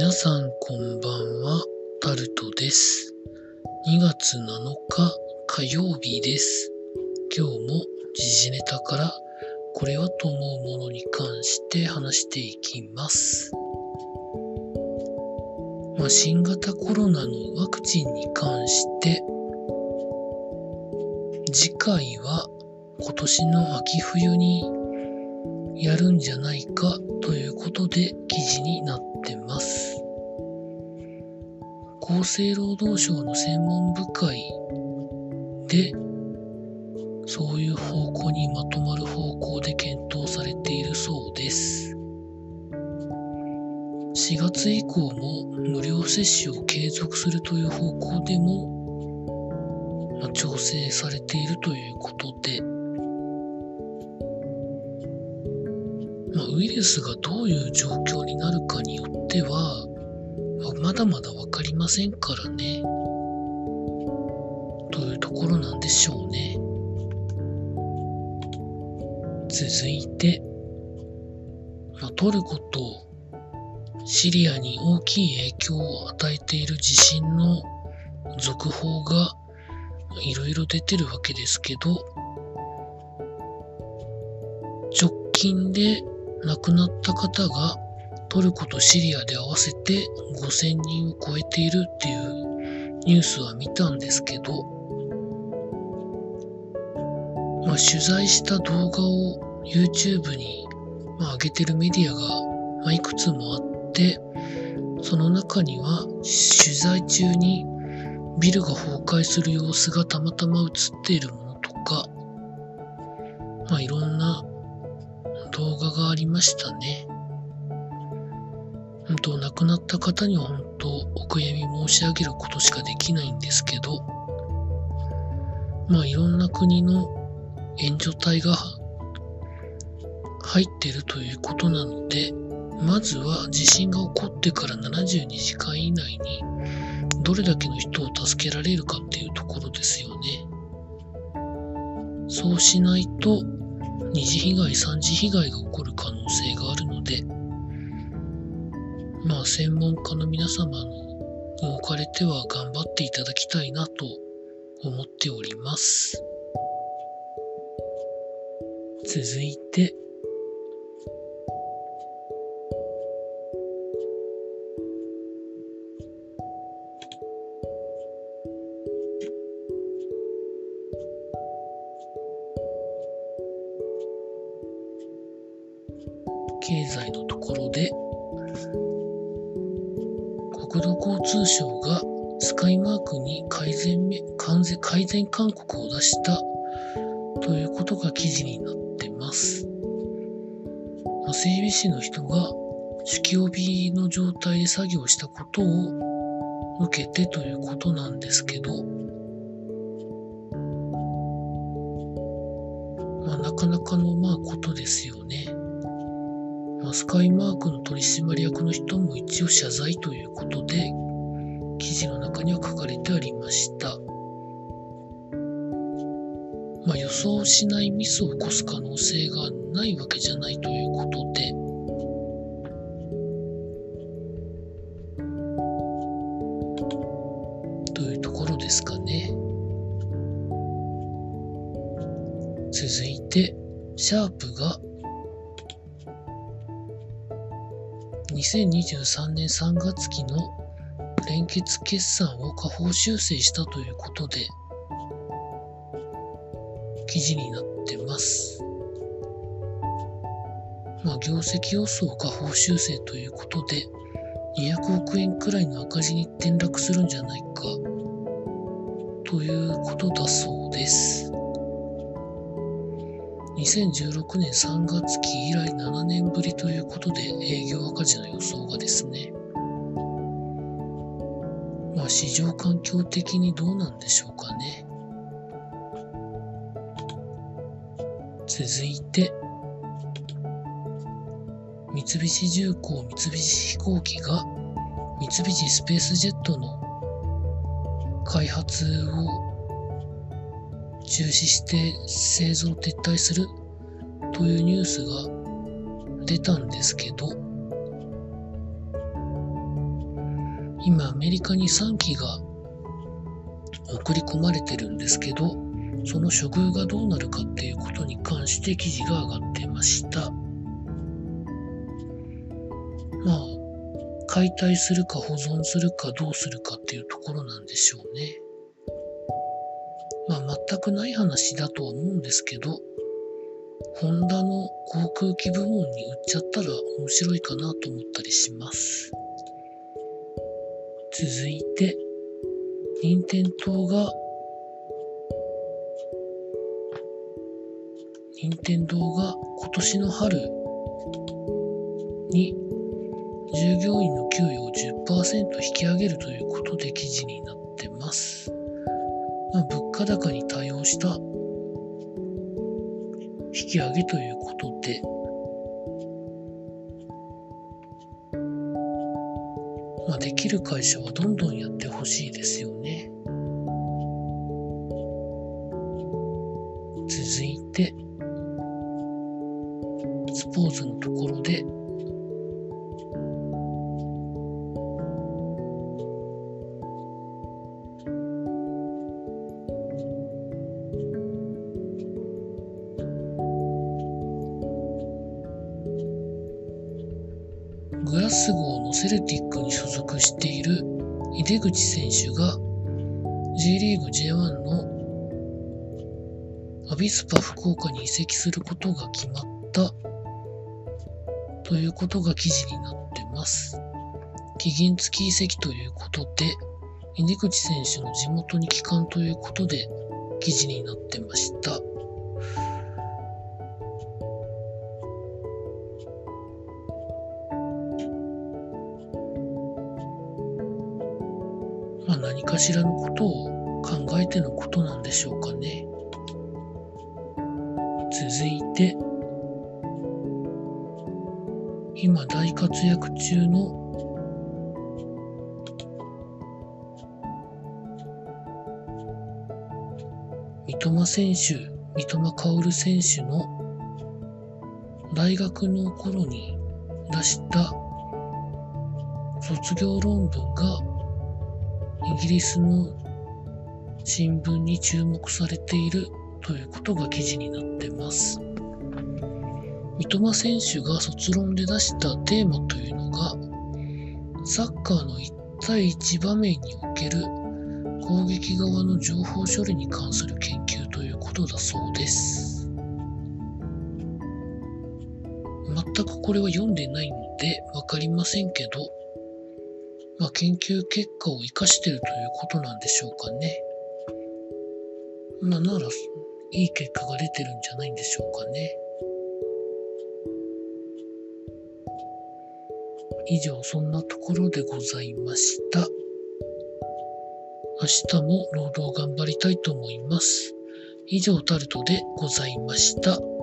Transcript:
皆さんこんばんは、タルトです。2月7日火曜日です。今日も時事ネタからこれはと思うものに関して話していきます。まあ、新型コロナのワクチンに関して次回は今年の秋冬にやるんじゃないかということで記事になってます。厚生労働省の専門部会でそういう方向にまとまる方向で検討されているそうです。4月以降も無料接種を継続するという方向でも、まあ調整されているということで、まあ、ウイルスがどういう状況になるかによっては、まだまだわかりませんからね。というところなんでしょうね。続いて、まあ、トルコとシリアに大きい影響を与えている地震の続報がいろいろ出てるわけですけど、直近で亡くなった方がトルコとシリアで合わせて5000人を超えているっていうニュースは見たんですけど、まあ、取材した動画を YouTube に、まあ、上げてるメディアが、まあ、いくつもあって、その中には取材中にビルが崩壊する様子がたまたま映っているものとか、まあ、いろんな動画がありましたね。本当、亡くなった方には本当、お悔やみ申し上げることしかできないんですけど、まあ、いろんな国の援助隊が入ってるということなので、まずは地震が起こってから72時間以内にどれだけの人を助けられるかっていうところですよね。そうしないと二次被害、三次被害が起こる可能性があるので、まあ専門家の皆様のに置かれては頑張っていただきたいなと思っております。続いて、経済のところで、国土交通省がスカイマークに改善完全改善勧告を出したということが記事になってます。まあ整備士の人が酒気帯びの状態で作業したことを受けてということなんですけど、まあ、なかなかのまあことですよね。まあ、スカイマークの取締役の人も一応謝罪ということで、記事の中には書かれてありました。まあ、予想しないミスを起こす可能性がないわけじゃないということで、というところですかね。続いて、シャープが2023年3月期の連結決算を下方修正したということで記事になってます。まあ、業績予想下方修正ということで200億円くらいの赤字に転落するんじゃないかということだそうです。2016年3月期以来7年ぶりということで営業赤字の予想がですね、まあ市場環境的にどうなんでしょうかね。続いて、三菱重工三菱飛行機が三菱スペースジェットの開発を中止して製造撤退するというニュースが出たんですけど、今アメリカに3機が送り込まれてるんですけど、その処遇がどうなるかっていうことに関して記事が上がってました。まあ、解体するか保存するかどうするかっていうところなんでしょうね。まあ、全くない話だとは思うんですけど、ホンダの航空機部門に売っちゃったら面白いかなと思ったりします。続いて、任天堂が、任天堂が今年の春に従業員の給与を10%引き上げるということで記事になってます。まあ、物価高に対応した引き上げということで、まあ、できる会社はどんどんやってほしいですよね。続いて、スポーツのところで、ラスゴーのセルティックに所属している井出口選手が J リーグ J1 のアビスパ福岡に移籍することが決まったということが記事になってます。期限付き移籍ということで、井出口選手の地元に帰還ということで記事になってました。まあ、何かしらのことを考えてのことなんでしょうかね。続いて、今大活躍中の三笘選手、三笘薫選手の大学の頃に出した卒業論文がイギリスの新聞に注目されているということが記事になってます。三笘選手が卒論で出したテーマというのが、サッカーの1対1場面における攻撃側の情報処理に関する研究ということだそうです。全くこれは読んでないのでわかりませんけど、まあ、研究結果を活かしてるということなんでしょうかね。まあ、なら、いい結果が出てるんじゃないんでしょうかね。以上、そんなところでございました。明日も労働頑張りたいと思います。以上、タルトでございました。